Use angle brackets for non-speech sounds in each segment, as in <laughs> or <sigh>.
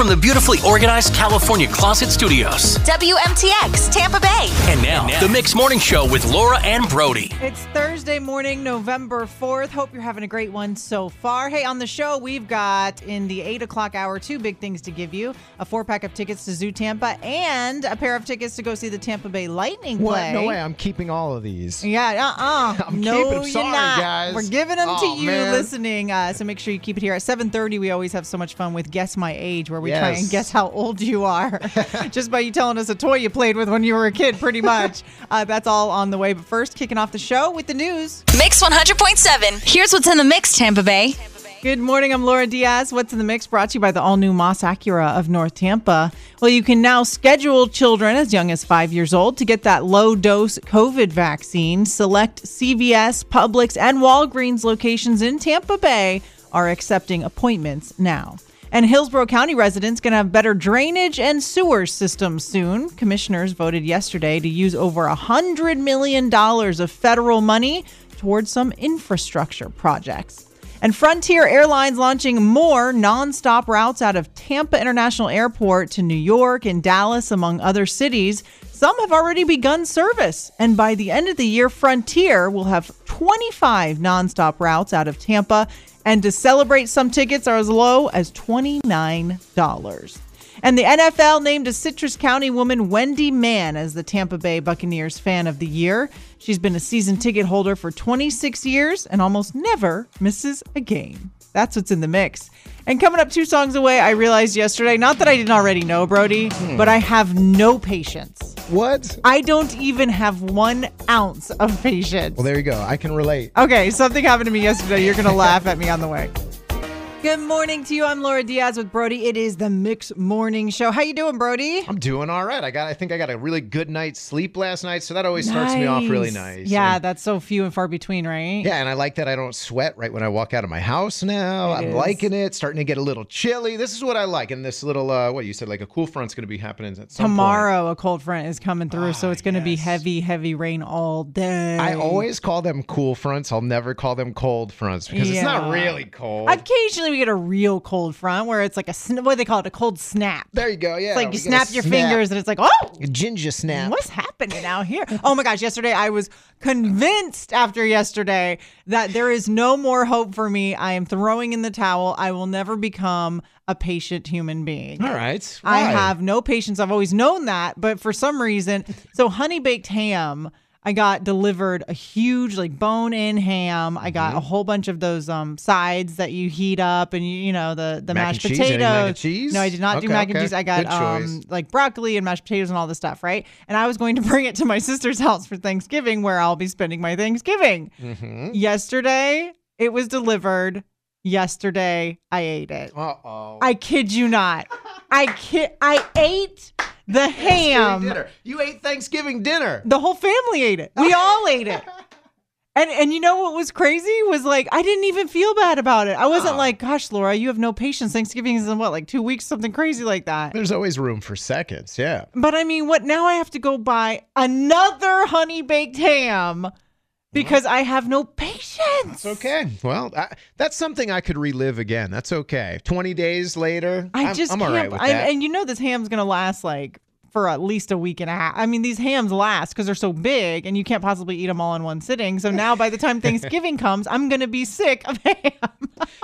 from the beautifully organized California Closet Studios. WMTX, Tampa Bay. And now, the Mix Morning Show with Laura and Brody. It's Thursday morning, November 4th. Hope you're having a great one so far. Hey, on the show, we've got in the 8 o'clock hour two big things to give you a four pack of tickets to Zoo Tampa and a pair of tickets to go see the Tampa Bay Lightning What? play. No way. I'm keeping all of these. Yeah, uh-uh. <laughs> I'm no, keeping 'em. you're Sorry, not. guys. We're giving them Oh, to you man. listening. Uh, so make sure you keep it here. At 7.30, we always have so much fun with Guess My Age, where we try Yes. and guess how old you are <laughs> just by you telling us a toy you played with when you were a kid, pretty <laughs> much. uh, that's all on the way. But first, kicking off the show with the news. Mix 100.7. Here's what's in the mix, Tampa Bay. Good morning. I'm Laura Diaz. What's in the mix brought to you by the all new Moss Acura of North Tampa. Well, you can now schedule children as young as five years old to get that low dose COVID vaccine. Select CVS, Publix, and Walgreens locations in Tampa Bay are accepting appointments now. And Hillsborough County residents to have better drainage and sewer systems soon. Commissioners voted yesterday to use over $100 million of federal money towards some infrastructure projects. And Frontier Airlines launching more nonstop routes out of Tampa International Airport to New York and Dallas, among other cities. Some have already begun service. And by the end of the year, Frontier will have 25 nonstop routes out of Tampa. And to celebrate, some tickets are as low as $29. And the NFL named a Citrus County woman, Wendy Mann, as the Tampa Bay Buccaneers fan of the year. She's been a season ticket holder for 26 years and almost never misses a game. That's what's in the mix. And coming up two songs away, I realized yesterday, not that I didn't already know, Brody, hmm. but I have no patience. What? I don't even have one ounce of patience. Well, there you go. I can relate. Okay, something happened to me yesterday. You're going to laugh at me on the way. Good morning to you. I'm Laura Diaz with Brody. It is the Mix Morning Show. How you doing, Brody? I'm doing all right. I got. I think I got a really good night's sleep last night, so that always starts me off really nice. Yeah, And- that's so few and far between, right? yeah, and I like that I don't sweat right when I walk out of my house now. It I'm is. liking it. Starting to get a little chilly. This is what I like. And this little, uh, what you said, like a cool front's going to be happening at some point. Tomorrow, a cold front is coming through, so Ah, it's going to be yes. heavy, heavy rain all day. I always call them cool fronts. I'll never call them cold fronts because it's not Yeah. really cold. Occasionally, we get a real cold front where it's like a sn- what do they call it? A cold snap. there you go. Yeah. It's like you snap your snap. fingers and it's like, oh, A ginger snap. What's happening out here? Oh my gosh, yesterday I was convinced after yesterday that there is no more hope for me. I am throwing in the towel. I will never become a patient human being. All right. I have no patience. I've always known that, but for some reason, so honey baked ham, I got delivered a huge like bone in ham. I got Mm-hmm. a whole bunch of those um sides that you heat up and you, you know the the Mac mashed and cheese? Any potatoes. mac and cheese? No, I did not do Okay, mac and cheese. I got um like broccoli and mashed potatoes and all this stuff, right? And I was going to <laughs> bring it to my sister's house for Thanksgiving where I'll be spending my Thanksgiving. Mm-hmm. Yesterday, it was delivered. Yesterday, I ate it. Uh oh. I kid you not. I kid I ate the ham. dinner. You ate Thanksgiving dinner. The whole family ate it. We all ate it. <laughs> And and you know what was crazy was like I didn't even feel bad about it. I wasn't Oh. like, gosh, Laura, you have no patience. Thanksgiving is in what, like two weeks, something crazy like that. There's always room for seconds. Yeah. But I mean, what now I have to go buy another honey baked ham because I have no patience. It's okay. Well, I, that's something I could relive again. That's okay. 20 days later, I I'm, just I'm can't. all right with I- and you know this ham's gonna last like for at least a week and a half. I mean, these hams last because they're so big, and you can't possibly eat them all in one sitting. So now, by the time <laughs> Thanksgiving comes, I'm gonna be sick of ham.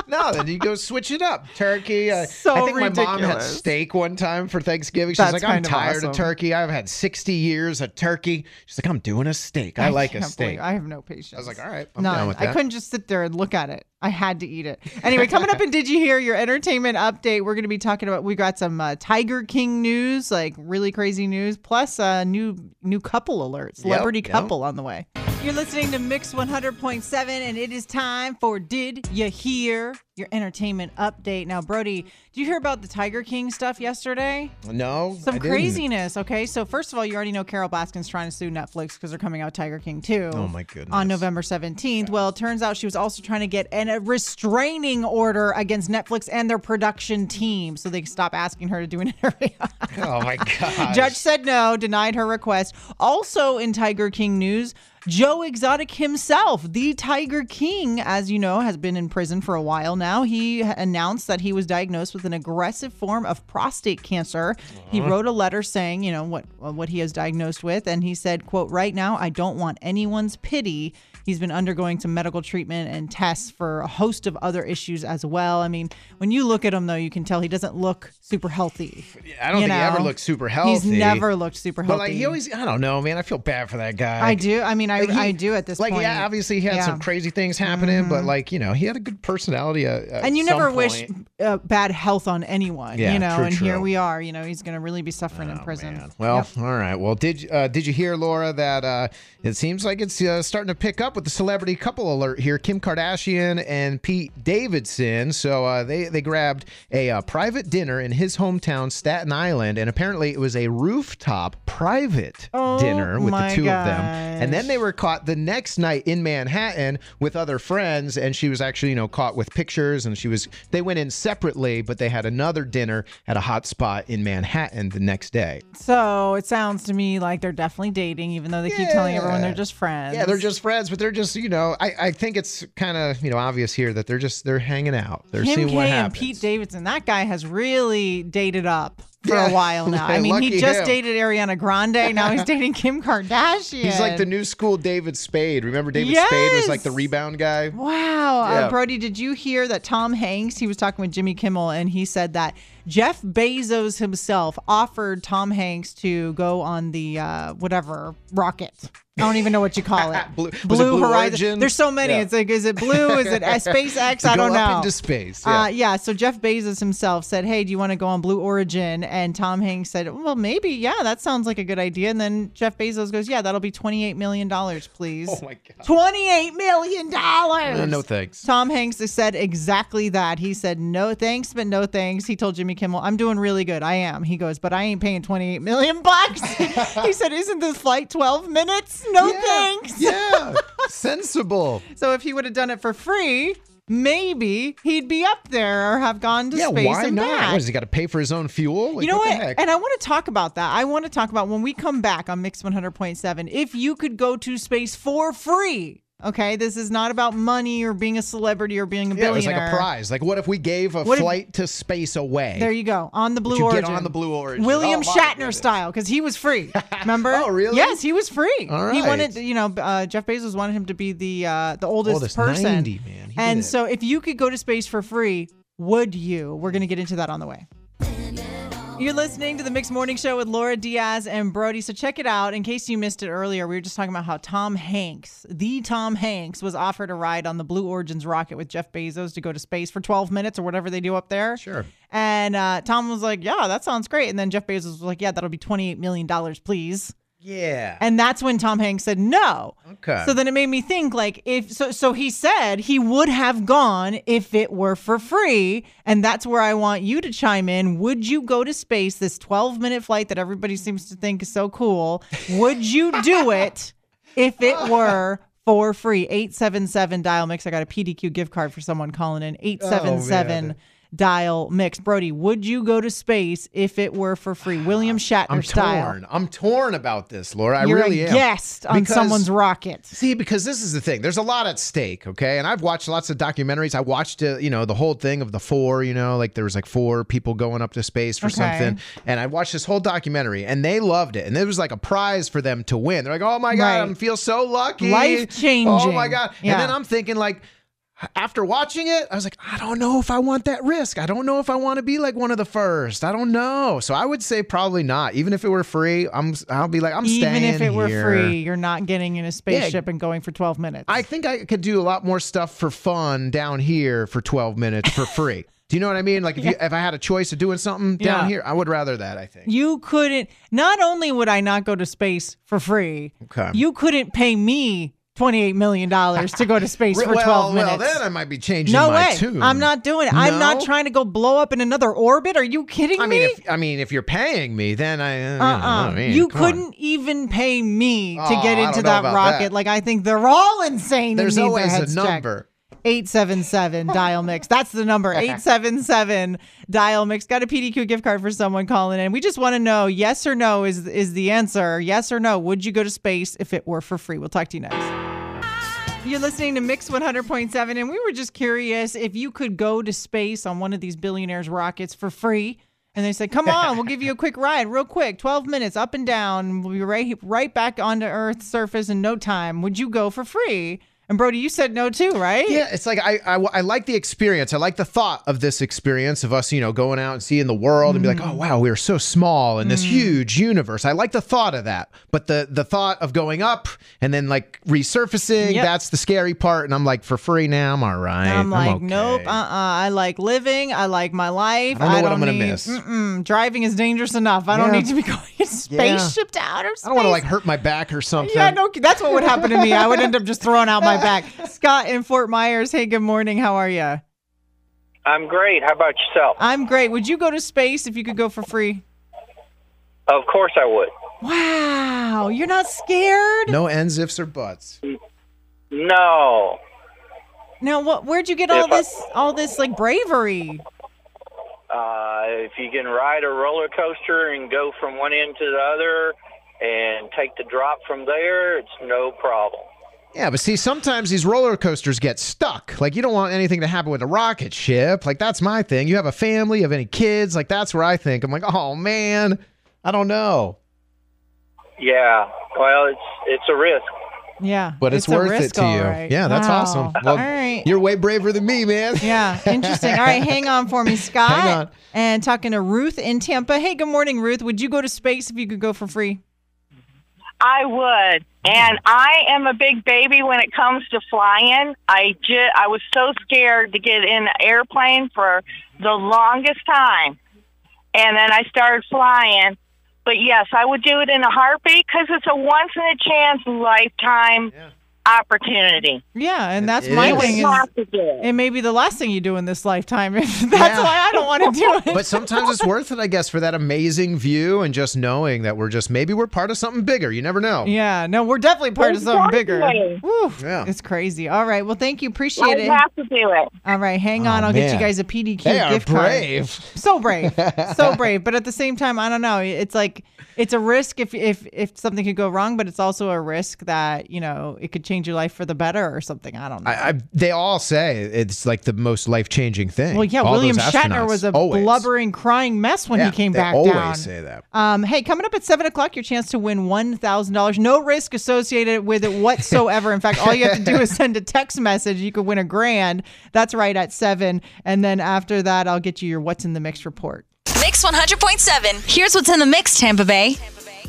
no, then you go switch it up. Turkey. Uh, So I think my mom had steak one time for Thanksgiving. She's That's like, I'm of tired awesome. of turkey. I've had 60 years of turkey. She's like, I'm doing a steak. I, like a steak. believe- I have no patience. I was like, all right, I'm None. down with I couldn't just sit there and look at it. I had to eat it. Anyway, coming up in <laughs> Did You Hear Your Entertainment Update, we're going to be talking about, we got some uh, Tiger King news, like really crazy news, plus a new new couple alert, celebrity yep. couple on the way. You're listening to Mix 100.7, and it is time for Did You Hear Your Entertainment Update. Now, Brody, did you hear about the Tiger King stuff yesterday? no. Some I didn't. craziness. Okay, so first of all, you already know Carole Baskin's trying to sue Netflix because they're coming out Tiger King 2. Oh, my goodness. On November 17th. Well, it turns out she was also trying to get an, a restraining order against Netflix and their production team so they could stop asking her to do an interview. <laughs> Oh, my God. Judge said no, denied her request. Also in Tiger King news, Joe Exotic himself, the Tiger King, as you know, has been in prison for a while now. He announced that he was diagnosed with an aggressive form of prostate cancer. He Uh-huh. wrote a letter saying, you know, what what he is diagnosed with, and he said, "quote Right now, I don't want anyone's pity." He's been undergoing some medical treatment and tests for a host of other issues as well. I mean, when you look at him, though, you can tell he doesn't look super healthy. I don't think he ever looked super healthy. He's never looked super healthy. But like he always, I don't know, man. I feel bad for that guy. I do. I mean, I, Like, he- I do at this like, point. Like, yeah, obviously he had Yeah. Mm-hmm. some crazy things happening, but like you know, he had a good personality. Uh, at and you never wish uh, bad health on anyone, Yeah, you know. true, and here we are. You know, he's going to really be suffering in Oh, prison. man. Well, Yep. all right. Well, did uh, did you hear, Laura, that uh, it seems like it's uh, starting to pick up with the celebrity couple alert here? Kim Kardashian and Pete Davidson. So uh, they they grabbed a uh, private dinner in his hometown, Staten Island, and apparently it was a rooftop private Oh, dinner with the two of them. And then they were caught the next night in Manhattan with other friends, and she was actually you know caught with pictures, and she was they went in separately, but they had another dinner at a hot spot in Manhattan the next day. So it sounds to me like they're definitely dating, even though they keep telling everyone they're just friends. Yeah, they're just friends, but they're just, you know, I, I think it's kind of, you know, obvious here that they're just, they're hanging out. They're Kim seeing K what and. Pete Davidson. That guy has really dated up for Yeah. a while now. <laughs> I mean, he just him. dated Ariana Grande. Now he's <laughs> dating Kim Kardashian. He's like the new school David Spade. Remember David Spade was like the rebound guy? Wow. Yeah. Uh, Brody, did you hear that Tom Hanks, he was talking with Jimmy Kimmel, and he said that Jeff Bezos himself offered Tom Hanks to go on the uh, whatever rocket. I don't even know what you call it. <laughs> Blue- it Blue Horizon. Origin? There's so many. Yeah. It's like, is it blue? Is it uh, <laughs> SpaceX? I don't go know. into space. Yeah. Uh, yeah. So Jeff Bezos himself said, "Hey, do you want to go on Blue Origin?" And Tom Hanks said, "Well, maybe. Yeah, that sounds like a good idea." And then Jeff Bezos goes, "Yeah, that'll be twenty-eight million dollars, please." oh my God. Twenty-eight million dollars. Uh, no thanks. Tom Hanks said exactly that. He said, "No thanks, but no thanks." He told Jimmy Kimmel, "I'm doing really good. I am." He goes, "But I ain't paying 28 million bucks." <laughs> he said, "Isn't this flight 12 minutes? No yeah. thanks." Yeah. <laughs> Sensible. So if he would have done it for free, maybe he'd be up there or have gone to Yeah, space why and not? back. What, he got to pay for his own fuel? Like, you know what? what? And I want to talk about that. I want to talk about when we come back on Mix 100.7. If you could go to space for free, okay? This is not about money or being a celebrity or being a yeah, it was billionaire. like a prize. Like, what if we gave a What if- flight to space away? There you go on the Blue you get Origin. on the Blue Origin? William Oh, Shatner style, because he was free. <laughs> Remember? Oh, really? Yes, he was free. All He wanted, you know, uh, Jeff Bezos wanted him to be the uh, the oldest, Oldest, person. 90, man. He and so, if you could go to space for free, would you? We're gonna get into that on the way. You're listening to the Mixed Morning Show with Laura Diaz and Brody. So check it out. In case you missed it earlier, we were just talking about how Tom Hanks, the Tom Hanks, was offered a ride on the Blue Origins rocket with Jeff Bezos to go to space for 12 minutes or whatever they do up there. Sure. And uh, Tom was like, "Yeah, that sounds great." And then Jeff Bezos was like, "Yeah, that'll be 28 million dollars, please." Yeah. And that's when Tom Hanks said no. Okay. So then it made me think like if so so he said he would have gone if it were for free and that's where I want you to chime in. Would you go to space this 12-minute flight that everybody seems to think is so cool? Would you do it <laughs> if it were for free? 877 dial mix. I got a PDQ gift card for someone calling in. 877 dial mix. Brody, would you go to space if it were for free? William <sighs> Shatner I'm style. torn. I'm torn about this, Laura. I You're really a am. guest on Because- someone's rocket. See, because this is the thing. There's a lot at stake, okay? And I've watched lots of documentaries. I watched, uh, you know, the whole thing of the four. You know, like there was like four people going up to space for Okay. something, and I watched this whole documentary, and they loved it, and it was like a prize for them to win. They're like, "Oh my god, Right. I feel so lucky, Life-changing. Oh my god!" Yeah. And then I'm thinking like. After watching it, I was like, I don't know if I want that risk. I don't know if I want to be like one of the first. I don't know. So I would say probably not. Even if it were free, I'm. I'll be like, I'm Even staying if it were free, you're not getting in a spaceship and going for 12 minutes. I think I could do a lot more stuff for fun down here for 12 minutes for free. do you know what I mean? Like if you <laughs> if I had a choice of doing something down Yeah. here, I would rather that, I think. you couldn't, not only would I not go to space for free, Okay. you couldn't pay me $28 million to go to space <laughs> for well, 12 minutes. well, then I might be changing no my way. tune. I'm not doing it. I'm not trying to go blow up in another orbit. Are you kidding I mean, me? if I mean, if you're paying me, then I. Uh, you know what uh-uh. I mean, you couldn't even pay me to Oh, get into that rocket. that. Like I think they're all insane. There's always a checked. number. 877 dial mix. That's the number <laughs> 877 dial mix. Got a PDQ gift card for someone calling in. We just want to know yes or no is is the answer. Yes or no. Would you go to space if it were for free? We'll talk to you next. You're listening to Mix 100.7 and we were just curious if you could go to space on one of these billionaires rockets for free. And they said, "Come on, we'll give you a quick ride, real quick, 12 minutes up and down. We'll be right right back onto Earth's surface in no time. Would you go for free?" And Brody, you said no too, right? Yeah, it's like I, I I like the experience. I like the thought of this experience of us, you know, going out and seeing the world and be like, oh wow, we are so small in this huge universe. I like the thought of that, but the the thought of going up and then like resurfacing, Yep. that's the scary part. And I'm like, for free now, I'm all right. I'm like, okay. nope, uh, uh I like living. I like my life. I don't know what I'm gonna need- miss. Mm-mm, driving is dangerous enough. I don't Yeah. need to be <laughs> going spaceship to outer space. I don't want to like hurt my back or something. Yeah, no, that's what would happen to me. I would end up just throwing out <laughs> my back. Scott in Fort Myers. Hey, good morning. How are you? I'm great. How about yourself? I'm great. Would you go to space if you could go for free? Of course I would. Wow, you're not scared? No ends, ifs, or buts. No. Now, what? Where'd you get all If I- this? All this like bravery? Uh, if you can ride a roller coaster and go from one end to the other and take the drop from there, it's no problem. Yeah, but see, sometimes these roller coasters get stuck. Like, you don't want anything to happen with a rocket ship. Like, that's my thing. You have a family, you have any kids? Like, that's where I think. I'm like, oh, man, I don't know. Yeah. Well, it's it's a risk. Yeah, But it's, a worth risk, it to you. right. Yeah, that's Wow. awesome. Well, all right. You're way braver than me, man. <laughs> Yeah, interesting. All right, hang on for me, <laughs> Scott. Hang on. And talking to Ruth in Tampa. Hey, good morning, Ruth. Would you go to space if you could go for free? I would. And I am a big baby when it comes to flying. I just, I was so scared to get in an airplane for the longest time. And then I started flying. But yes, I would do it in a heartbeat because it's a once in a chance lifetime opportunity. Yeah, and that's It my is. Thing. Is have to do it. it may be the last thing you do in this lifetime. <laughs> that's Yeah. why I don't want to do it. But sometimes it's worth it, I guess, for that amazing view and just knowing that we're just maybe we're part of something bigger. You never know. yeah, no, we're definitely part of something bigger. Woo, Yeah. It's crazy. All right. Well, thank you. Appreciate I it. have to do it. All right, hang on. Oh, I'll get you guys a PDQ They are gift card. brave. So brave, so <laughs> brave. But at the same time, I don't know. It's like it's a risk if if if something could go wrong, but it's also a risk that you know it could change your life for the better or something. I don't know. I, I, they all say it's like the most life changing thing. well, yeah, All William Shatner was a Always. blubbering, crying mess when Yeah, he came they back always down. say that. Um, hey, coming up at seven o'clock, your chance to win one thousand dollars. No risk associated with it whatsoever. In fact, all you have to do is send a text message. You could win a grand. That's right at seven. And then after that, I'll get you your what's in the mix report. Mix 100.7. Here's what's in the mix, Tampa Bay.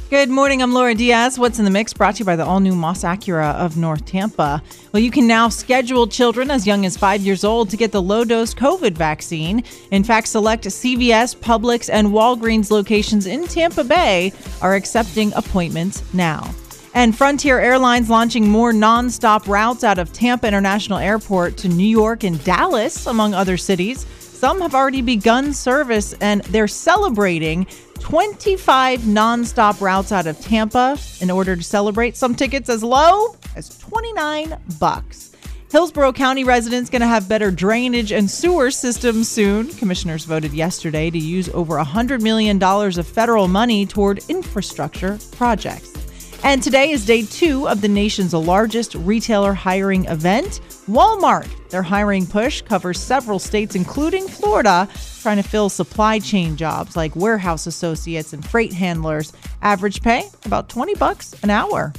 Good morning. I'm Laura Diaz. What's in the mix? Brought to you by the all new Moss Acura of North Tampa. Well, you can now schedule children as young as five years old to get the low dose COVID vaccine. In fact, select CVS, Publix, and Walgreens locations in Tampa Bay are accepting appointments now. And Frontier Airlines launching more nonstop routes out of Tampa International Airport to New York and Dallas, among other cities. Some have already begun service and they're celebrating 25 nonstop routes out of Tampa in order to celebrate. Some tickets as low as 29 bucks. Hillsborough County residents going to have better drainage and sewer systems soon. Commissioners voted yesterday to use over $100 million of federal money toward infrastructure projects. And today is day two of the nation's largest retailer hiring event. Walmart, their hiring push covers several states, including Florida, trying to fill supply chain jobs like warehouse associates and freight handlers. Average pay about 20 bucks an hour.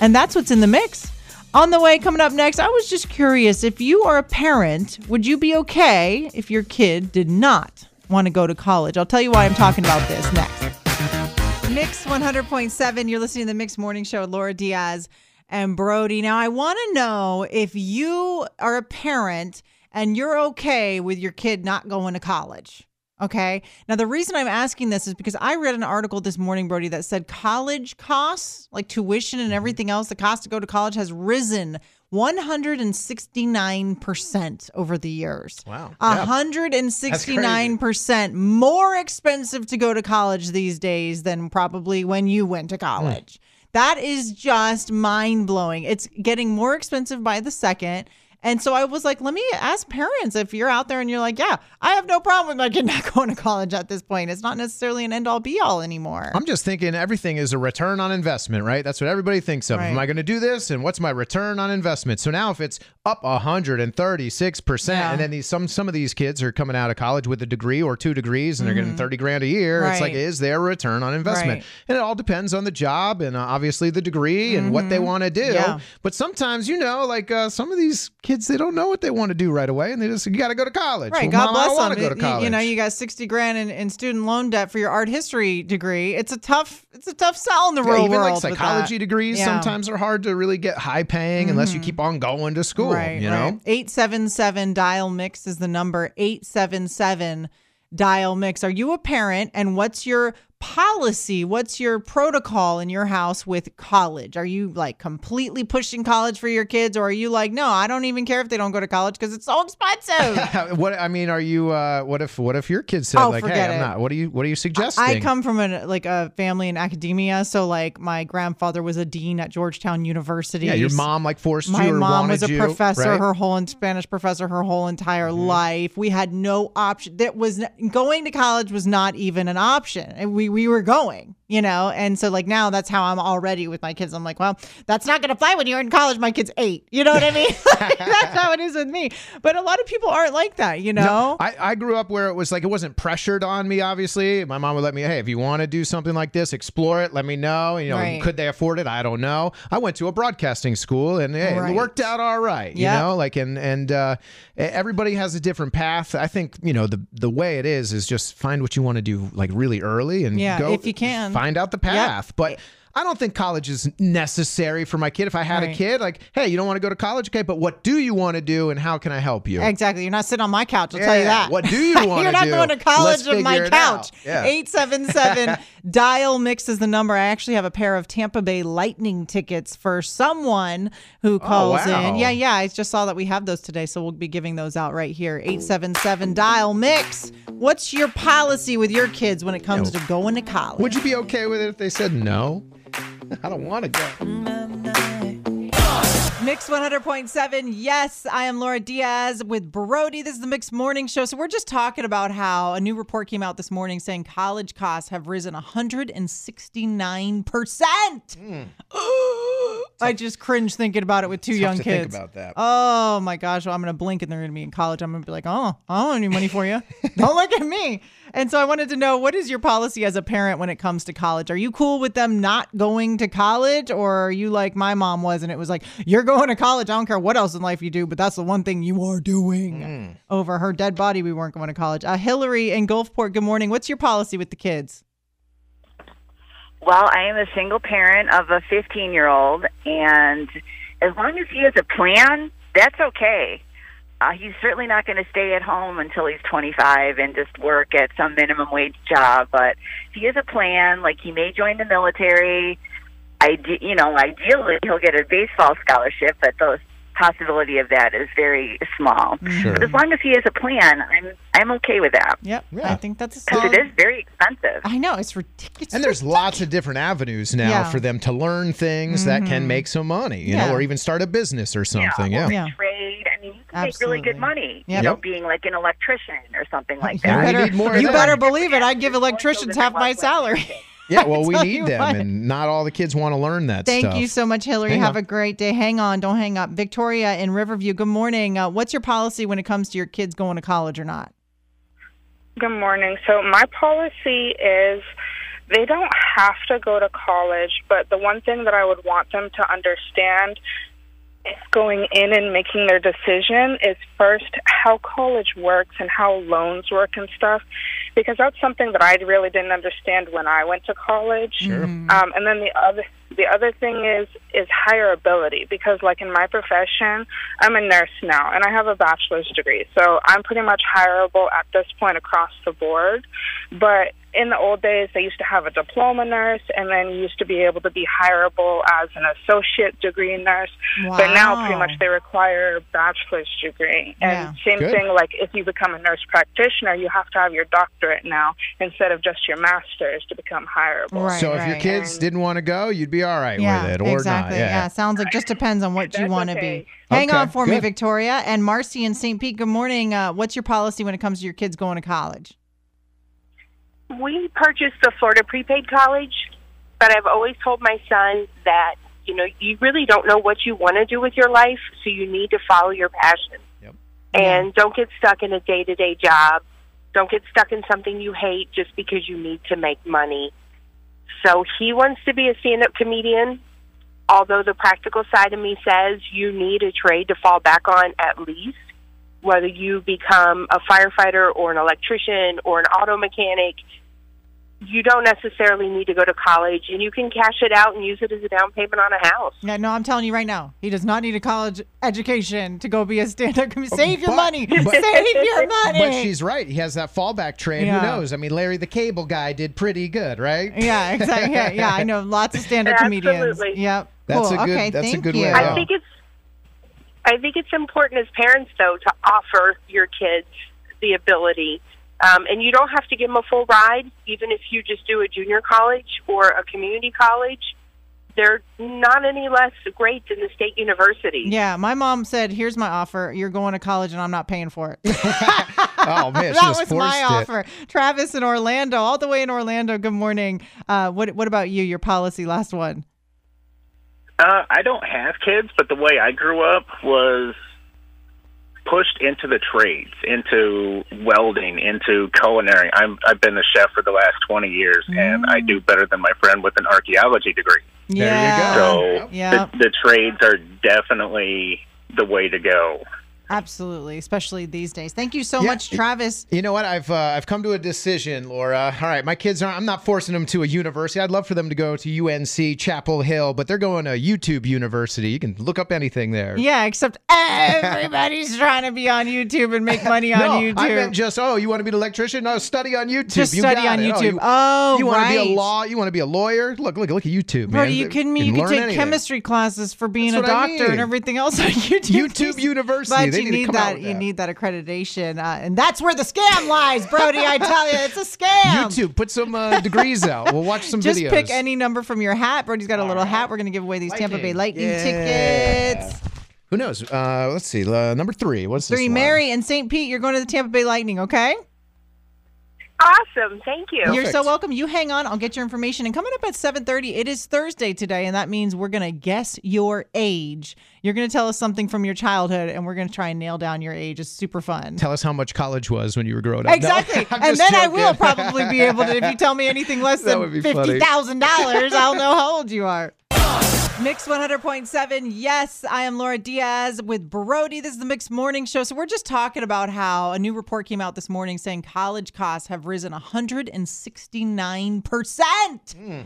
And that's what's in the mix. On the way, coming up next, I was just curious if you are a parent, would you be okay if your kid did not want to go to college? I'll tell you why I'm talking about this next. Mix 100.7. You're listening to the Mix Morning Show with Laura Diaz and Brody. Now, I want to know if you are a parent and you're okay with your kid not going to college. Okay. Now, the reason I'm asking this is because I read an article this morning, Brody, that said college costs, like tuition and mm-hmm. everything else, the cost to go to college has risen 169% over the years. Wow. Yeah. 169% more expensive to go to college these days than probably when you went to hmm. college. That is just mind blowing. It's getting more expensive by the second. And so I was like, let me ask parents if you're out there and you're like, yeah, I have no problem with my <laughs> kid not going to college at this point. It's not necessarily an end all be all anymore. I'm just thinking everything is a return on investment, right? That's what everybody thinks of. Right. Am I going to do this? And what's my return on investment? So now if it's up 136%, Yeah. and then these some some of these kids are coming out of college with a degree or two degrees and they're getting 30 grand a year, it's like, Mm-hmm. Is there a return on investment? Right. And it all depends on the job and uh, obviously the degree and what they want to do. Mm-hmm. Yeah. But sometimes, you know, like uh, some of these kids, they don't know what they want to do right away and they just, you got to go to college. Right, Well, God Mom, bless want them. go to You- college. You, know, you got sixty grand in, in student loan debt for your art history degree. It's a tough, it's a tough sell in the Yeah, real even world. like with psychology degrees Yeah. Mm-hmm. sometimes are hard to really get high paying unless you keep on going to school. Right, you know, right. 877 dial mix is the number 877 dial mix. Are you a parent and what's your policy? What's your protocol in your house with college? Are you like completely pushing college for your kids or are you like, no, I don't even care if they don't go to college because it's so expensive? <laughs> what I mean, are you? Uh, what if? What if your kids said Oh, like, "Hey, I'm it. not." What are you? What are you suggesting? I come from a like a family in academia, so like my grandfather was a dean at Georgetown University. Yeah, your mom like forced My you or mom was a you, professor, right? Mm-hmm. her whole Spanish professor, her whole entire life. We had no option. That was going to college was not even an option. And we we were going, you know. And so like now that's how I'm already with my kids. I'm like, well, that's not going to fly when you're in college. My kid's eight. You know what I mean? <laughs> that's how it is with me. But a lot of people aren't like that, you know. I, I grew up where it was like it wasn't pressured on me. Obviously, my mom would let me, hey, if you want to do something like this, explore it. Let me know. You know, Right. could they afford it? I don't know. I went to a broadcasting school, and hey, Right. it worked out all right. You Yep. know, like and and uh, everybody has a different path. I think you know the the way it is is just find what you want to do like really early and Yeah, go if you can. Find out the path. But I don't think college is necessary for my kid. If I had a kid, like, hey, you don't want to go to college, okay? But what do you want to do, and how can I help you? Exactly. You're not sitting on my couch. I'll tell you that. what do you <laughs> do? You're not do? going to college on my couch. 877 <laughs> dial mix is the number. I actually have a pair of Tampa Bay Lightning tickets for someone who oh, calls Oh, wow. in. Yeah, yeah. I just saw that we have those today, so we'll be giving those out right here. 877 dial mix. What's your policy with your kids when it comes to going to college? Would you be okay with it if they said no? <laughs> I don't want to go. Mix 100.7. Yes, I am Laura Diaz with Brody. This is the Mix Morning Show. So, we're just talking about how a new report came out this morning saying college costs have risen 169%. Hmm. I just cringe thinking about it with two young kids. about that. Oh my gosh. Well, I'm going to blink and they're going to be in college. I'm going to be like, oh, I don't have any money for you. don't look at me. And so I wanted to know what is your policy as a parent when it comes to college? Are you cool with them not going to college? Or are you like my mom was and it was like, you're going to college. I don't care what else in life you do, but that's the one thing you are doing. Over her dead body, we weren't going to college. Uh, Hillary in Gulfport, good morning. What's your policy with the kids? Well, I am a single parent of a 15 year old, and as long as he has a plan, that's okay. Uh, he's certainly not going to stay at home until he's 25 and just work at some minimum wage job. But he has a plan, like he may join the military, ide- you know, ideally he'll get a baseball scholarship, but the possibility of that is very small. Sure. But as long as he has a plan, I'm I'm okay with that Yep. Yeah. I think that's a because solid. it is very expensive. I know. It's ridiculous. And there's lots of different avenues now Yeah. Mm-hmm. for them to learn things that can make some money, you Yeah. know, or even start a business or something. or Yeah. Yeah. trade. I mean, you can make really good money. Yep. You know, being like an electrician or something like that. we better, need more you better believe it. I'd give electricians half my salary. Yeah, well, we <laughs> need them, what. and not all the kids want to learn that Thank stuff. you so much, Hillary. Hang Have on. a great day. Hang on. Don't hang up. Victoria in Riverview, good morning. Uh, what's your policy when it comes to your kids going to college or not? Good morning. So my policy is they don't have to go to college, but the one thing that I would want them to understand going in and making their decision is first how college works and how loans work and stuff because that's something that I really didn't understand when I went to college. Sure. Mm-hmm. Um, and then the other the other thing is is hireability because like in my profession, I'm a nurse now and I have a bachelor's degree. So I'm pretty much hireable at this point across the board. But in the old days they used to have a diploma nurse and then you used to be able to be hireable as an associate degree nurse. But now pretty much they require a bachelor's degree. And Yeah. same Good. thing like if you become a nurse practitioner, you have to have your doctorate now instead of just your master's to become hireable. Right, so if your right. kids didn't want to go, you'd be all right yeah, with it or exactly. not. Yeah. sounds like just depends on what you want to okay. be. Hang Okay, on for me. Victoria and Marcy in St. Pete. Good morning. Uh, what's your policy when it comes to your kids going to college? We purchased the Florida prepaid college, but I've always told my son that you know you really don't know what you want to do with your life, so you need to follow your passion. Yep. And don't get stuck in a day to day job. Don't get stuck in something you hate just because you need to make money. So he wants to be a stand up comedian, although the practical side of me says you need a trade to fall back on at least. Whether you become a firefighter or an electrician or an auto mechanic, you don't necessarily need to go to college and you can cash it out and use it as a down payment on a house. Yeah, no, I'm telling you right now, he does not need a college education to go be a stand-up comedian. Oh, save your But- money. but- Save your <laughs> money. But she's right. He has that fallback trade. Yeah. Who knows? I mean, Larry the Cable Guy did pretty good, right? yeah, exactly. Yeah, yeah, I know lots of stand-up <laughs> comedians. Absolutely. Yep. That's cool. a good- Okay, that's a thank good you. way I think it's I think it's important as parents though to offer your kids the ability. Um, and you don't have to give them a full ride, even if you just do a junior college or a community college. They're not any less great than the state university. Yeah, my mom said, "Here's my offer. You're going to college, and I'm not paying for it." <laughs> Oh man, she <laughs> that just was my it. offer. Travis in Orlando, all the way in Orlando. Good morning. Uh, what What about you? Your policy, last one. Uh, I don't have kids, but the way I grew up was pushed into the trades, into welding, into culinary. I'm I've been a chef for the last 20 years, and I do better than my friend with an archaeology degree. yeah. So Yeah. the, the trades are definitely the way to go. Absolutely, especially these days. Thank you so Yeah. much, Travis. You know what? I've uh, I've come to a decision, Laura. All right, my kids aren't. I'm not forcing them to a university. I'd love for them to go to UNC Chapel Hill, but they're going to YouTube University. You can look up anything there. Yeah, except everybody's <laughs> trying to be on YouTube and make money on no, YouTube. I meant just oh, you want to be an electrician? No, study on YouTube. Just You study on it. YouTube. you, Oh, you want to be a law? You want to be a lawyer? Look, look, look at YouTube, Bro, man. are you kidding me? You can take anything. chemistry classes for being That's a what I doctor mean. and everything else on <laughs> YouTube. YouTube University. But They you need need come that. You that. need that accreditation, uh, and that's where the scam lies, Brody. I tell you, it's a scam. YouTube, put some uh, degrees out. We'll watch some Just videos. pick any number from your hat. Brody's got a little hat. We're gonna give away these Tampa Bay Lightning Yeah. tickets. Who knows? Uh, let's see. Uh, number three. What's this Three, one? Mary and St. Pete. You're going to the Tampa Bay Lightning. Okay. Awesome. Thank you. You're so welcome. You hang on. I'll get your information. And coming up at 7:30, it is Thursday today, and that means we're gonna guess your age. You're gonna tell us something from your childhood, and we're gonna try and nail down your age. It's super fun. Tell us how much college was when you were growing up. Exactly. <laughs> I'm and just then I will probably be able to. If you tell me anything less <laughs> than would be funny. fifty thousand dollars, I'll know how old you are. <laughs> Mix 100.7. Yes, I am Laura Diaz with Brody. This is the Mixed Morning Show. So, we're just talking about how a new report came out this morning saying college costs have risen 169%. Hmm.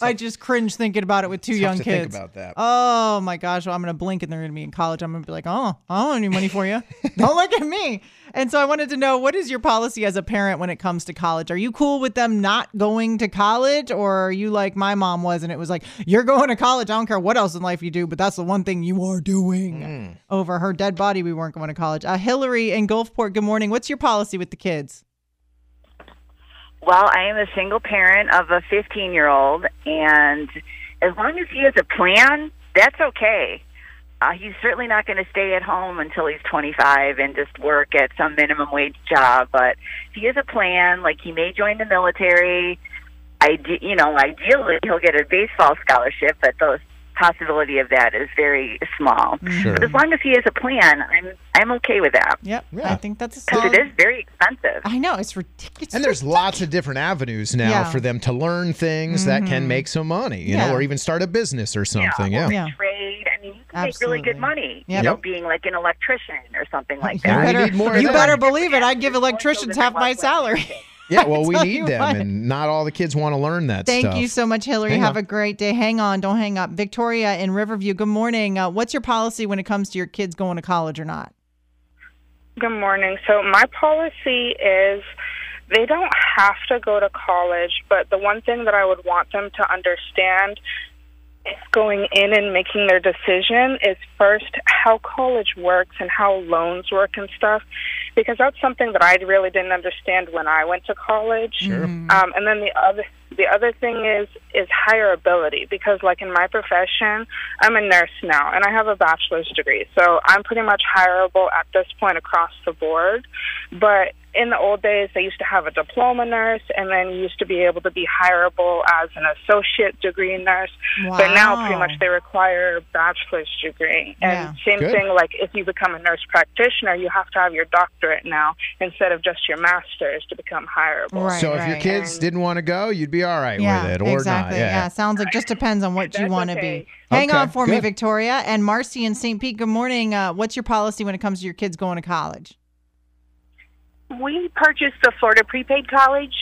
I just cringe thinking about it with two Tough young to kids. about that. Oh my gosh. Well, I'm going to blink and they're going to be in college. I'm going to be like, oh, I don't have any money for you. don't look at me. And so I wanted to know what is your policy as a parent when it comes to college? Are you cool with them not going to college? Or are you like my mom was and it was like, you're going to college. I don't care what else in life you do, but that's the one thing you are doing. Over her dead body, we weren't going to college. Uh, Hillary in Gulfport, good morning. What's your policy with the kids? Well, I am a single parent of a 15 year old, and as long as he has a plan, that's okay. Uh, he's certainly not going to stay at home until he's 25 and just work at some minimum wage job. But he has a plan, like he may join the military, ide- you know, ideally he'll get a baseball scholarship, but the possibility of that is very small. Sure. But as long as he has a plan, I'm I'm okay with that. Yep. I think that's a Because it is very expensive. I know. It's ridiculous. And there's lots of different avenues now Yeah. for them to learn things that can make some money, you Yeah. know, or even start a business or something. Yeah. Yeah. trade. I mean, make really good money. Yep. You know, being like an electrician or something like that. we better, need more you better believe it. I'd give electricians half my salary. <laughs> Yeah, well, <laughs> we need them, what. and not all the kids want to learn that Thank stuff. you so much, Hillary. Hang Have on. a great day. Hang on. Don't hang up. Victoria in Riverview, good morning. Uh, what's your policy when it comes to your kids going to college or not? Good morning. So my policy is they don't have to go to college, but the one thing that I would want them to understand going in and making their decision is first how college works and how loans work and stuff because that's something that I really didn't understand when I went to college. Sure. Um, and then the other The other thing is is hireability because like in my profession, I'm a nurse now and I have a bachelor's degree. So I'm pretty much hireable at this point across the board. But in the old days, they used to have a diploma nurse, and then you used to be able to be hireable as an associate degree nurse. But now, pretty much, they require a bachelor's degree. And Yeah. same Good. thing, like if you become a nurse practitioner, you have to have your doctorate now instead of just your master's to become hireable. Right, so if your kids And- didn't want to go, you'd be all right yeah, with it, or exactly. not. Yeah. sounds like just depends on what you want to okay. be. Hang Okay, on for me. Victoria and Marcy in St. Pete. Good morning. Uh, what's your policy when it comes to your kids going to college? we purchased the Florida prepaid college,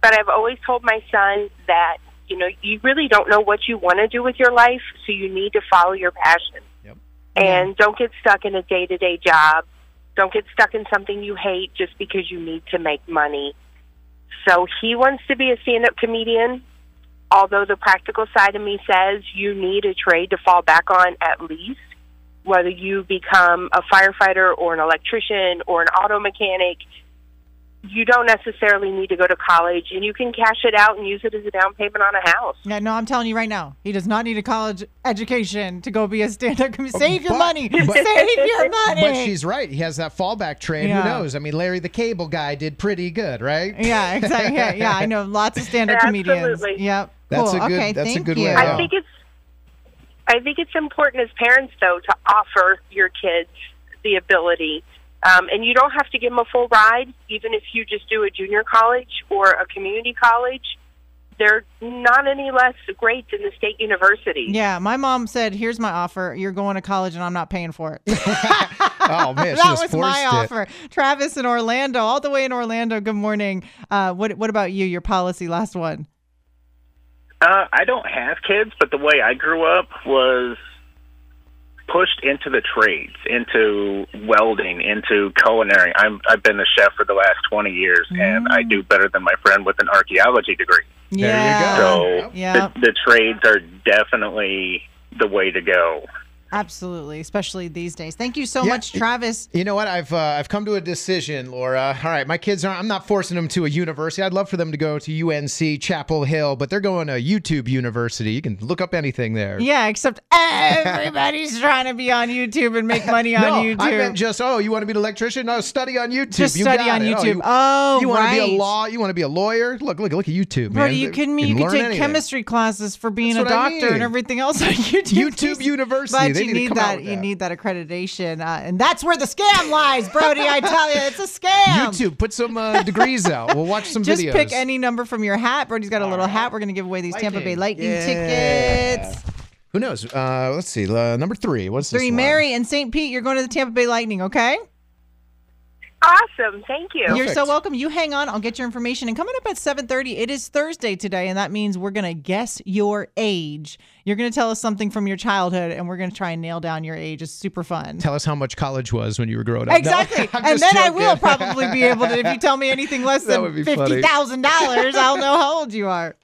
but I've always told my son that you know you really don't know what you want to do with your life, so you need to follow your passion. Yep. And don't get stuck in a day to day job. Don't get stuck in something you hate just because you need to make money. So he wants to be a stand up comedian, although the practical side of me says you need a trade to fall back on at least. Whether you become a firefighter or an electrician or an auto mechanic, you don't necessarily need to go to college and you can cash it out and use it as a down payment on a house. Yeah, no, I'm telling you right now, he does not need a college education to go be a stand-up comedian. Oh, save your but- money. but- <laughs> Save your <laughs> money. But she's right. He has that fallback trade. Yeah. Who knows? I mean, Larry the Cable Guy did pretty good, right? yeah, exactly. Yeah, yeah, I know lots of stand-up <laughs> comedians. Absolutely. Yep. That's cool. a good- okay, that's a thank good you. way I think it's I think it's important as parents though to offer your kids the ability. Um, and you don't have to give them a full ride, even if you just do a junior college or a community college. They're not any less great than the state university. Yeah, my mom said, "Here's my offer. You're going to college, and I'm not paying for it." <laughs> Oh man, <laughs> that was my it. offer. Travis in Orlando, all the way in Orlando. Good morning. Uh, what What about you? Your policy, last one. Uh, I don't have kids, but the way I grew up was pushed into the trades, into welding, into culinary. I'm I've been a chef for the last 20 years, and I do better than my friend with an archaeology degree. Yeah. There you go. So Yeah. the, the trades are definitely the way to go. Absolutely, especially these days. Thank you so Yeah, much, Travis. You know what? I've uh, I've come to a decision, Laura. All right, my kids aren't. I'm not forcing them to a university. I'd love for them to go to UNC Chapel Hill, but they're going to YouTube University. You can look up anything there. Yeah, except everybody's <laughs> trying to be on YouTube and make money on no, YouTube. I meant just oh, you want to be an electrician? No, study on YouTube. Just You study on it. YouTube. you, Oh, you want to be a law? You want to be a lawyer? Look, look, look at YouTube, Bro, man. you kidding me? You can take anything. chemistry classes for being That's a what I doctor mean. and everything else on <laughs> YouTube. YouTube University. But They you need need come that. You that. need that accreditation, uh, and that's where the scam lies, Brody. I tell you, it's a scam. YouTube, put some uh, degrees out. We'll watch some Just videos. pick any number from your hat. Brody's got a little hat. We're going to give away these Tampa Bay Lightning Yeah. tickets. Who knows? Uh, let's see. Uh, number three. What's this Three, one? Mary and St. Pete. You're going to the Tampa Bay Lightning, okay? Awesome. Thank you. You're so welcome. You hang on. I'll get your information. And coming up at 7:30, it is Thursday today, and that means we're gonna guess your age. You're gonna tell us something from your childhood, and we're gonna try and nail down your age. It's super fun. Tell us how much college was when you were growing up. Exactly. <laughs> I'm and just then I will probably be able to, if you tell me anything less <laughs> than would be funny. fifty thousand dollars, I'll know how old you are.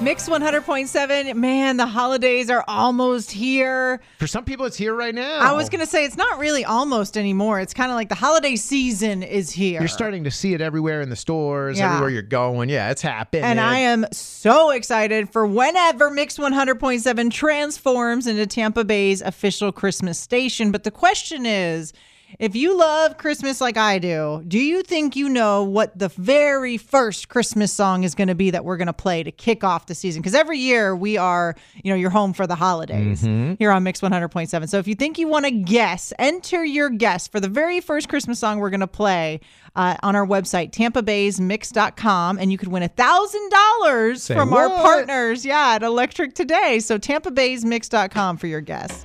Mix 100.7. Man, the holidays are almost here. For some people, it's here right now. I was gonna say it's not really almost anymore. It's kind of like the holiday season is here. You're starting to see it everywhere in the stores, Yeah. everywhere you're going. Yeah, it's happening. And I am so excited for whenever Mix 100.7 transforms into Tampa Bay's official Christmas station. But the question is if you love Christmas like I do, do you think you know what the very first Christmas song is going to be that we're going to play to kick off the season? Because every year we are, you know, you're home for the holidays Mhm. here on Mix 100.7. So if you think you want to guess, enter your guess for the very first Christmas song we're going to play uh, on our website, tampabaysmix.com, and you could win a $1,000 Say from our partners, yeah, at Electric Today. So tampabaysmix.com for your guess.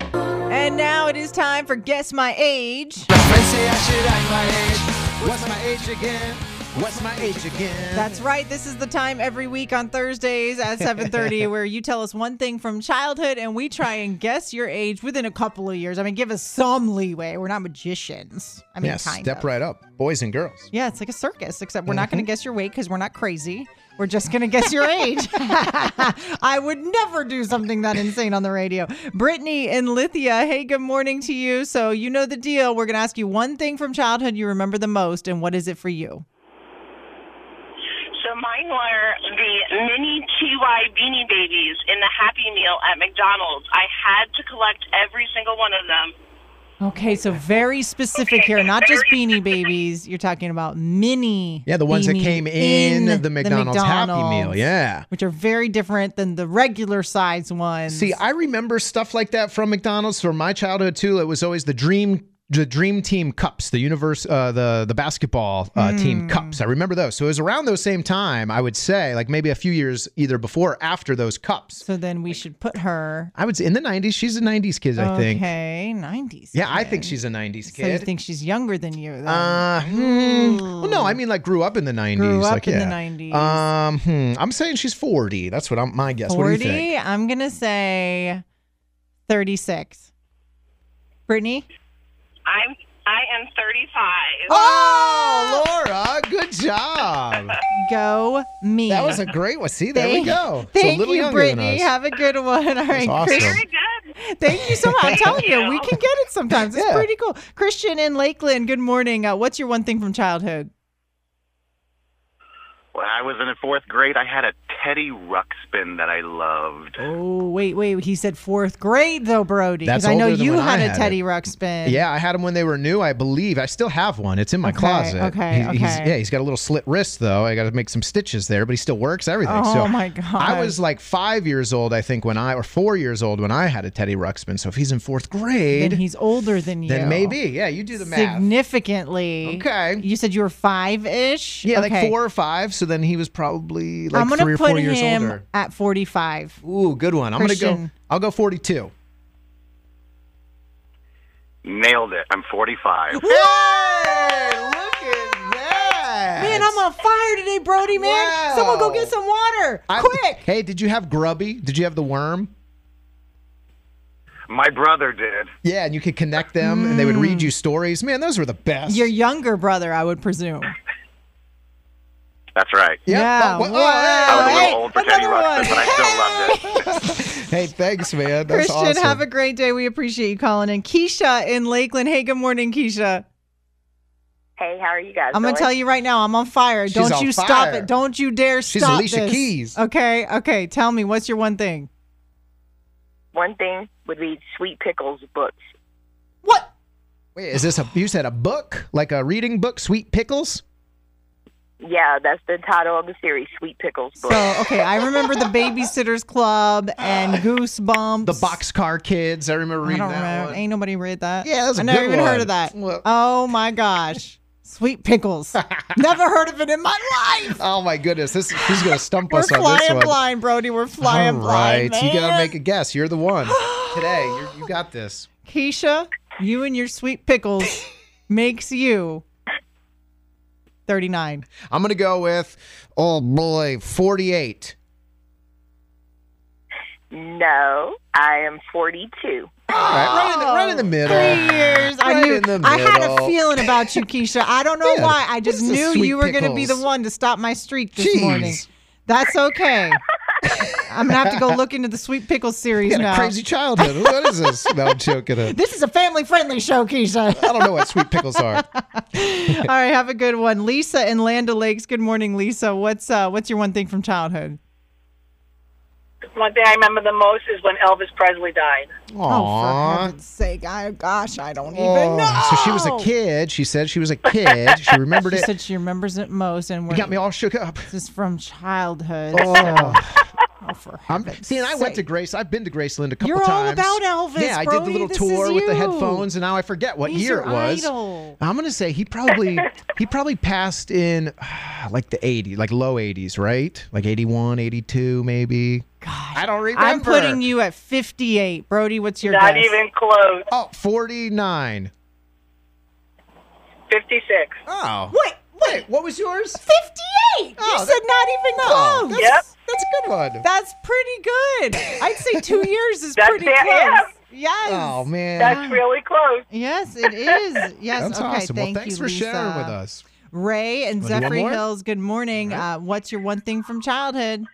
And now it is time for Guess My Age. What's my age again? What's my age again? That's right. This is the time every week on Thursdays at <laughs> 7:30 where you tell us one thing from childhood and we try and guess your age within a couple of years. I mean, give us some leeway. We're not magicians. I mean, yes, kind step of. right up, boys and girls. Yeah, it's like a circus, except we're not going to mm-hmm. guess your weight because we're not crazy. We're just going to guess your age. <laughs> I would never do something that insane on the radio. Brittany in Lithia, hey, good morning to you. So, you know the deal. We're going to ask you one thing from childhood you remember the most, and what is it for you? So mine were the mini TY Beanie Babies in the Happy Meal at McDonald's. I had to collect every single one of them. Okay, so very specific here, not just beanie babies. You're talking about mini. Yeah, the ones that came in the McDonald's Happy Meal, yeah. Which are very different than the regular size ones. See, I remember stuff like that from McDonald's from my childhood too. It was always the dream the dream team cups the universe uh, the the basketball uh, team Hmm. cups i remember those so it was around those same time i would say like maybe a few years either before or after those cups so then we should put her. i would say in the 90s she's a 90s kid i think Okay, 90s. yeah i think she's a 90s So you think she's younger than you? Then. uh, hmm. well, no, I mean like grew up in the 90s. Grew up like, in the 90s. Um, hmm, I'm saying she's 40. That's what I'm my guess. What do you 40? think? I'm going to say 36. Brittany? I'm I am 35. Oh, Laura, good job. <laughs> Go me. That was a great one. See, there we go. It's a Thank little you, younger than Brittany. us. Have a good one. All right, awesome. Chris- Very Thank you so <laughs> much. I'm telling you, we can get it sometimes. It's Yeah. pretty cool. Christian in Lakeland, good morning. Uh, what's your one thing from childhood? When I was in the fourth grade, I had a Teddy Ruxpin that I loved. Oh, wait, wait. He said fourth grade, though, Brody. Because I know you when I had a Teddy it. Ruxpin. Yeah, I had them when they were new. I believe I still have one. It's in my Okay, closet. okay, He- he's- okay. yeah, he's got a little slit wrist though. I got to make some stitches there, but he still works everything. Oh, so my God. I was like five years old, I think, when I or four years old when I had a Teddy Ruxpin. So if he's in fourth grade, Then he's older than you. then maybe. Yeah, you do the math. Significantly. Okay. You said you were five ish? Yeah, like four or five. So then he was probably like gonna three or put years him older. at 45. Ooh, good one. I'm gonna go. I'll go 42. Nailed it. I'm 45. Hey, look at that. Man, I'm on fire today, Brody, man. Someone go get some water. I- Quick. Hey, did you have Grubby? Did you have the worm? My brother did. Yeah, and you could connect them, and they would Mm. read you stories. Man, those were the best. Your younger brother, I would presume. That's right. Yeah. Well, Whoa. I was a Hey, little old for Teddy another Ruxpin, but I still loved it. <laughs> hey, thanks, man. That's Christian, awesome. have a great day. We appreciate you calling in. Keisha in Lakeland. Hey, good morning, Keisha. Hey, how are you guys? I'm gonna tell you right now, I'm on fire. She's Don't on you stop it. Don't you dare She's stop Alicia this. Keys. Okay, okay. Tell me, what's your one thing? One thing would be Sweet Pickles books. What? Wait, is this a? You said a book, like a reading book, Sweet Pickles? Yeah, that's the title of the series, Sweet Pickles books. So, okay, I remember the <laughs> Babysitters Club and Goosebumps. The Boxcar Kids. I remember I reading don't that remember. one. Ain't nobody read that. Yeah, that was a I never good even heard of that. oh my gosh, Sweet Pickles. <laughs> never heard of it in my life. Oh my goodness, this she's gonna stump us on this We're flying blind, Brody. We're flying All blind. right, you gotta make a guess. You're the one <gasps> today. You're, you got this. Keisha, you and your Sweet Pickles <laughs> makes you 39. I'm gonna go with oh boy, 48. No, I am 42. All right, right in the, right in the oh, middle. Three years. I knew. in the I had a feeling about you, Keisha. I don't know Yeah, why. I just knew you were going to be the one to stop my streak this Jeez. morning. That's okay. <laughs> I'm gonna have to go <laughs> look into the Sweet Pickles series now. crazy childhood. What is this? No, I'm joking. <laughs> This is a family-friendly show, Keisha. I don't know what sweet pickles are. <laughs> All right, have a good one, Lisa in Land Lakes. Good morning, Lisa. What's uh, what's your one thing from childhood? One thing I remember the most is when Elvis Presley died. Oh, for heaven's sake! I gosh, I don't even Oh, know. So she was a kid. She said she was a kid. She remembered it. She it. said she remembers it most, and we're, got me all shook up. This is from childhood. Oh. So- oh, for I'm, heaven's see, and I went to. Grace. I've been to Graceland a couple times. You're all about Elvis, Yeah, I did the little tour with the headphones, and now I forget what He's year your it was. idol. I'm gonna say he probably he probably passed in <sighs> like the 80s, like low 80s, right? Like 81, 82, maybe. God, I don't remember. I'm putting you at 58. Brody, what's your Not guess? even close. Oh, 49. 56. Oh. Wait, wait. What was yours? 58. Oh, you said not even no, close. that's- Yep. That's a good one. That's pretty good. I'd say two <laughs> years is That's pretty it, close. yeah. Yes. Oh man. That's really close. Yes, it is. <laughs> Yes. That's okay. awesome. Well, thanks you, for sharing with us. Ray and Wanna Zephyr? Hills. Good morning. Uh, what's your one thing from childhood?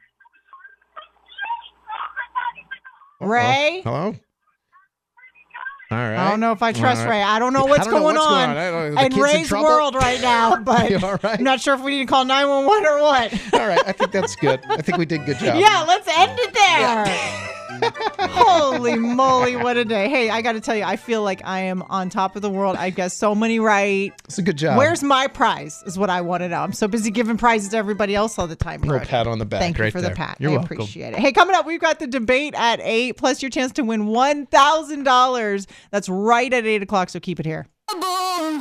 Ray. Hello. All right. I don't know if I trust right. Ray. I don't know what's don't know going what's on, going on. I don't know. The in kid's in Ray's world right now, <laughs> but right? I'm not sure if we need to call 911 or what. All right. I think that's good. I think we did a good <laughs> job. Yeah, let's end it there. <laughs> <laughs> Holy moly, what a day. Hey, I got to tell you, I feel like I am on top of the world. I guess so many right. It's a good job. Where's my prize is what I want to know. I'm so busy giving prizes to everybody else all the time. Little Brody. pat on the back Thank you for there. the pat. You're I welcome. appreciate it. Hey, coming up, we've got the debate at 8, plus your chance to win $1,000. That's right at 8 o'clock, so keep it here.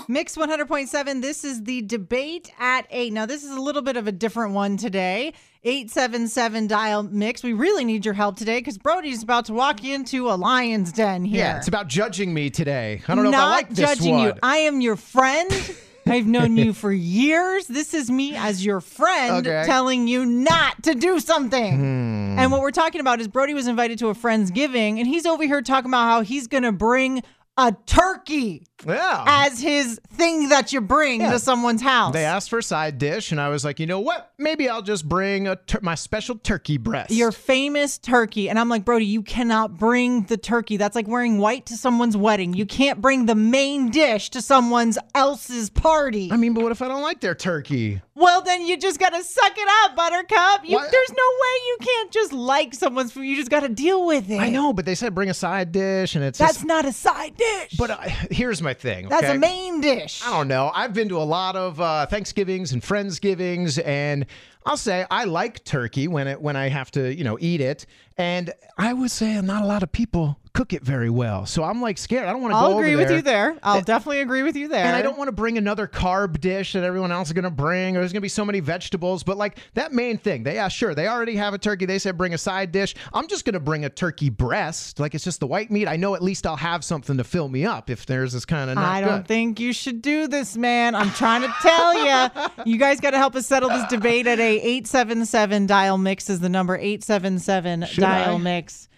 Mix 100.7. This is the debate at 8. Now, this is a little bit of a different one today. 877 dial mix. We really need your help today because Brody's about to walk into a lion's den here. Yeah, it's about judging me today. I don't know Not if I like this judging you. one. I am your friend. <laughs> I've known you for years. This is me as your friend Okay. telling you not to do something. Hmm. And what we're talking about is Brody was invited to a friend's giving, and he's over here talking about how he's going to bring a turkey Yeah. as his thing that you bring Yeah. to someone's house. They asked for a side dish, and I was like, you know what? Maybe I'll just bring a tur- my special turkey breast. Your famous turkey. And I'm like, Brody, you cannot bring the turkey. That's like wearing white to someone's wedding. You can't bring the main dish to someone's else's party. I mean, but what if I don't like their turkey? Well, then you just gotta suck it up, Buttercup. You, there's no way you can't just like someone's food. You just gotta deal with it. I know, but they said bring a side dish, and it's That's just. not a side dish. But uh, here's my thing. That's a main dish. I don't know. I've been to a lot of uh, Thanksgivings and Friendsgivings, and I'll say I like turkey when it when I have to, you know, eat it. And I would say not a lot of people cook it very well, so I'm like scared. I don't want to go I'll agree with there. you there. I'll definitely agree with you there. And I don't want to bring another carb dish that everyone else is going to bring, or there's going to be so many vegetables. But like that main thing, they yeah, sure, they already have a turkey. They said bring a side dish. I'm just going to bring a turkey breast. Like it's just the white meat. I know at least I'll have something to fill me up if there's this kind of. I don't think you should do this, man. I'm trying to tell you. <laughs> You guys got to help us settle this debate at a 877 dial mix is the number 877 dial I? mix.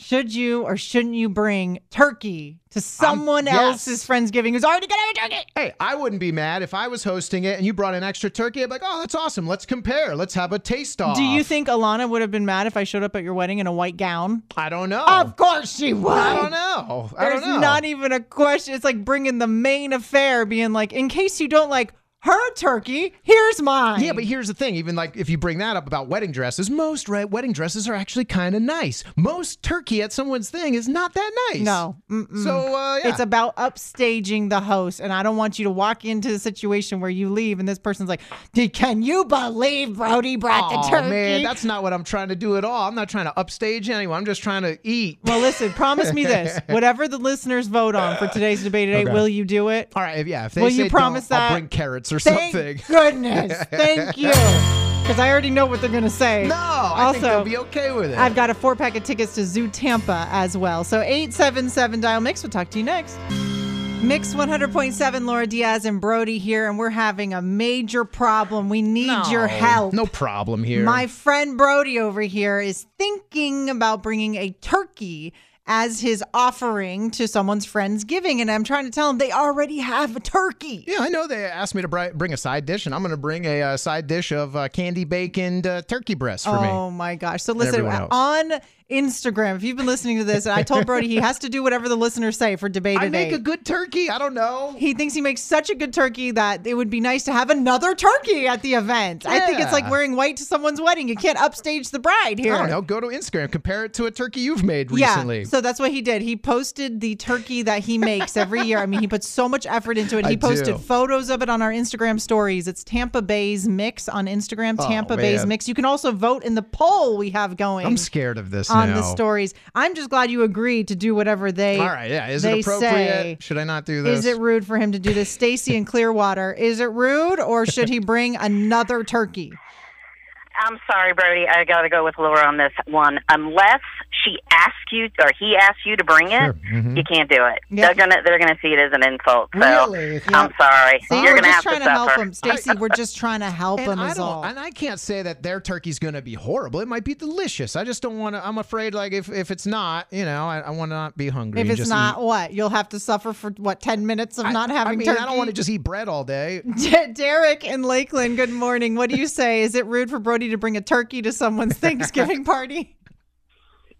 Should you or shouldn't you bring turkey to someone yes. else's Friendsgiving who's already to have a turkey? Hey, I wouldn't be mad if I was hosting it and you brought an extra turkey. I'd be like, oh, that's awesome. Let's compare. Let's have a taste off. Do you think Alana would have been mad if I showed up at your wedding in a white gown? I don't know. Of course she would. I don't know. I There's don't know. It's not even a question. It's like bringing the main affair, being like, in case you don't like her turkey, here's mine. Yeah, but here's the thing. Even like if you bring that up about wedding dresses, most wedding dresses are actually kind of nice. Most turkey at someone's thing is not that nice. No. Mm-mm. So uh, yeah. It's about upstaging the host, and I don't want you to walk into the situation where you leave and this person's like, "Did can you believe Brody brought the Aw, turkey?" man, that's not what I'm trying to do at all. I'm not trying to upstage anyone. I'm just trying to eat. well, listen, promise me this: <laughs> whatever the listeners vote on for today's debate today, Okay. will you do it? All right, if, yeah. If they Will you promise I'll that? bring carrots or Thank something. <laughs> goodness, thank you, because I already know what they're gonna say. No, I also, think they'll be okay with it. I've got a four pack of tickets to Zoo Tampa as well. So 877 dial mix. We'll talk to you next. Mix 100.7 Laura Diaz and Brody here, and we're having a major problem. We need your help. No problem here. My friend Brody over here is thinking about bringing a turkey as his offering to someone's friend's giving, and I'm trying to tell him they already have a turkey. Yeah, I know they asked me to bring a side dish, and I'm going to bring a uh, side dish of uh, candy baconed uh, turkey breast for me. Oh my gosh. So listen, else. on Instagram, if you've been listening to this, and I told Brody he has to do whatever the listeners say for debate I today. make a good turkey. I don't know. he thinks he makes such a good turkey that it would be nice to have another turkey at the event. I think it's like wearing white to someone's wedding. You can't upstage the bride here. I don't know. Go to Instagram, compare it to a turkey you've made recently. Yeah, so that's what he did. He posted the turkey that he makes every year. I mean, he puts so much effort into it. He I posted do. photos of it on our Instagram stories. It's Tampa Bay's Mix on Instagram. Oh, Tampa Bay's. Mix. You can also vote in the poll we have going. I'm scared of this on now. the stories. I'm just glad you agreed to do whatever they. All right, yeah. Is it appropriate? say. Should I not do this? Is it rude for him to do this? Stacy in Clearwater. Is it rude or should he bring another turkey? I'm sorry, Brody. I got to go with Laura on this one. Unless she asks you or he asks you to bring it, Mhm. you can't do it. Yep. They're gonna they're gonna see it as an insult. So Really? I'm sorry. See, You're we're gonna just have trying to to, help suffer. him, Stacy. We're just trying to help And him. I Is all. and I can't say that their turkey's going to be horrible. It might be delicious. I just don't want to. I'm afraid, like, if, if it's not, you know, I, I want to not be hungry. If it's just not eat. what you'll have to suffer for what ten minutes of I- not having I mean, turkey. I don't want to just eat bread all day. <laughs> Derek in Lakeland. Good morning. What do you say? Is it rude for Brody to bring a turkey to someone's <laughs> Thanksgiving party?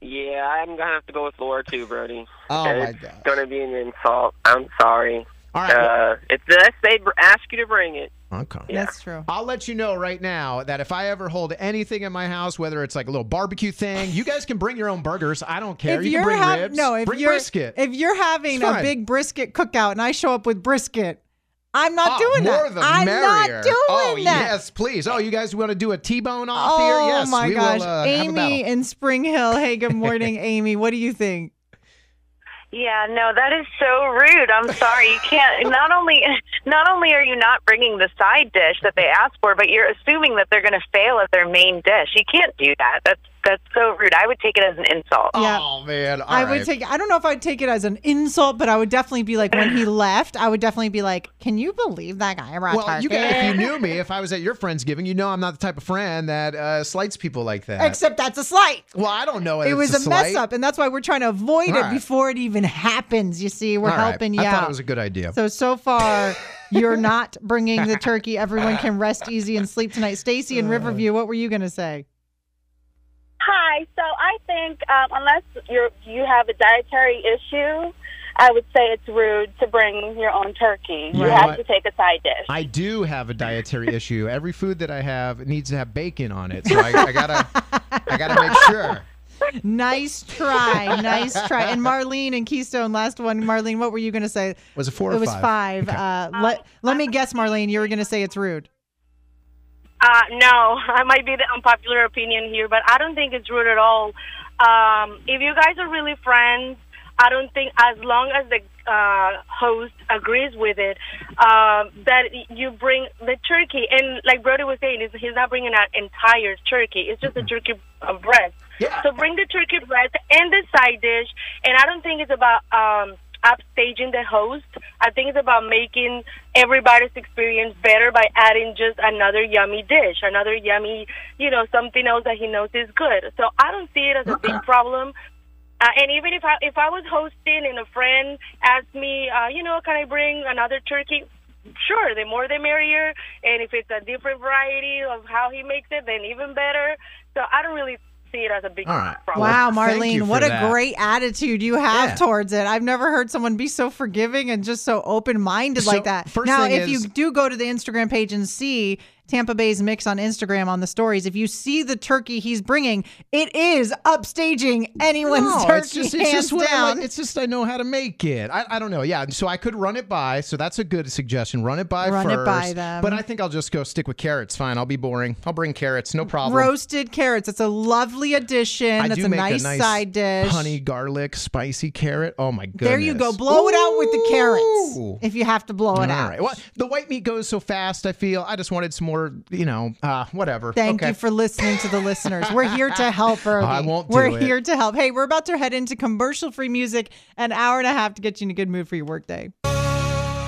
Yeah, I'm gonna have to go with Laura too, Brody. <laughs> Oh, my it's gonna be an insult. I'm sorry. All right, Uh, it's they ask you to bring it. Okay. Yeah. That's true. I'll let you know right now that if I ever hold anything in my house, whether it's like a little barbecue thing, you guys can bring your own burgers. I don't care. If you you're can bring hav- ribs. no, if bring you're brisket. if you're having a big brisket cookout and I show up with brisket, I'm not Oh, doing more that. the I'm merrier. not doing oh, that. yes, please. Oh, you guys want to do a T-bone off oh here? Yes, Oh my we gosh, will uh, Amy battle. in Spring Hill. Hey, good morning, <laughs> Amy. What do you think? Yeah, no, that is so rude. I'm sorry. You can't. <laughs> Not only, not only are you not bringing the side dish that they asked for, but you're assuming that they're going to fail at their main dish. You can't do that. That's that's so rude. I would take it as an insult. Yeah. Oh man, All I would right. take. I don't know if I'd take it as an insult, but I would definitely be like, when he <laughs> left, I would definitely be like, "Can you believe that guy brought Well, you turkey?" guys, if you knew me, if I was at your friendsgiving, you know I'm not the type of friend that uh, slights people like that. Except that's a slight. well, I don't know. It was it's a, mess up, and that's why we're trying to avoid All it right. before it even happens. You see, we're All right. helping you I out. thought it was a good idea. So so far, you're <laughs> not bringing the turkey. Everyone can <laughs> rest easy and sleep tonight. Stacy in Riverview, what were you going to say? Hi. So I think um, unless you're you have a dietary issue, I would say it's rude to bring your own turkey. You You know have what? to take a side dish. I do have a dietary <laughs> issue. Every food that I have needs to have bacon on it, so I, I gotta, I gotta make sure. Nice try, nice try. And Marlene and Keystone, last one. Marlene, what were you going to say? Was it four or It was five? five. Uh, let let me guess, Marlene. You were going to say it's rude. Uh, no, <laughs> I might be the unpopular opinion here, but I don't think it's rude at all. Um, if you guys are really friends, I don't think as long as the uh, host agrees with it, um, that you bring the turkey. And like Brody was saying, he's not bringing an entire turkey. It's just a turkey uh, breast. So bring the turkey breast and the side dish. And I don't think it's about um, upstaging the host. I think it's about making everybody's experience better by adding just another yummy dish, another yummy, you know, something else that he knows is good. So I don't see it as a big problem. Uh, and even if I if I was hosting and a friend asked me, uh, you know, can I bring another turkey? Sure, the more the merrier. And if it's a different variety of how he makes it, then even better. So I don't really see it as a big All right. problem. Wow, Marlene, for what a great attitude you have Yeah. towards it. I've never heard someone be so forgiving and just so open minded So, like that. first now, if is- you do go to the Instagram page and see Tampa Bay's mix on Instagram on the stories, if you see the turkey he's bringing, it is upstaging anyone's No, turkey. it's just, it's hands just down. like- it's just I know how to make it. I, I don't know. Yeah, so I could run it by. So that's a good suggestion. Run it by Run it first. by them. But I think I'll just go stick with carrots. Fine. I'll be boring. I'll bring carrots. No problem. Roasted carrots. It's a lovely addition. I That's a nice, a nice side dish. honey garlic spicy carrot. Oh my goodness. There you go. Blow it out with the carrots if you have to blow it All out. right. Well, the white meat goes so fast. I feel I just wanted some more. You know, uh, whatever. Thank Okay. you for listening to the listeners. We're here to help, <laughs> Brody. I won't We're it. here to help. Hey, we're about to head into commercial free music, an hour and a half to get you in a good mood for your workday.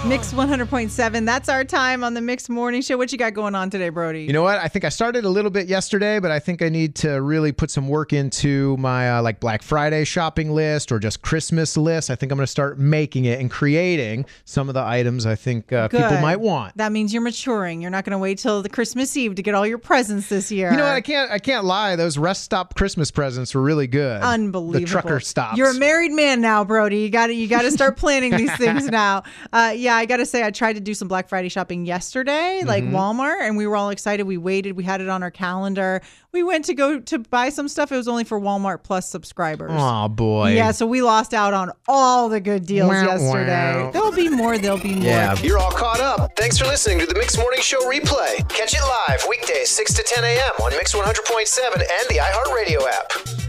Mix 100.7. That's our time on the Mix Morning Show. What you got going on today, Brody? You know what? I think I started a little bit yesterday, but I think I need to really put some work into my uh, like Black Friday shopping list or just Christmas list. I think I'm going to start making it and creating some of the items I think uh, people might want. That means you're maturing. You're not going to wait till the Christmas Eve to get all your presents this year. You know what? I can't. I can't lie. Those rest stop Christmas presents were really good. Unbelievable. The trucker stops. You're a married man now, Brody. You got to you got to start planning these <laughs> things now. Uh, yeah, I got to say, I tried to do some Black Friday shopping yesterday, like Mhm. Walmart, and we were all excited. We waited. We had it on our calendar. We went to go to buy some stuff. It was only for Walmart Plus subscribers. Oh boy. Yeah, so we lost out on all the good deals Wow, yesterday. wow. There'll be more. There'll be more. Yeah. You're all caught up. Thanks for listening to the Mix Morning Show replay. Catch it live weekdays 6 to 10 a.m. on Mix 100.7 and the iHeartRadio app.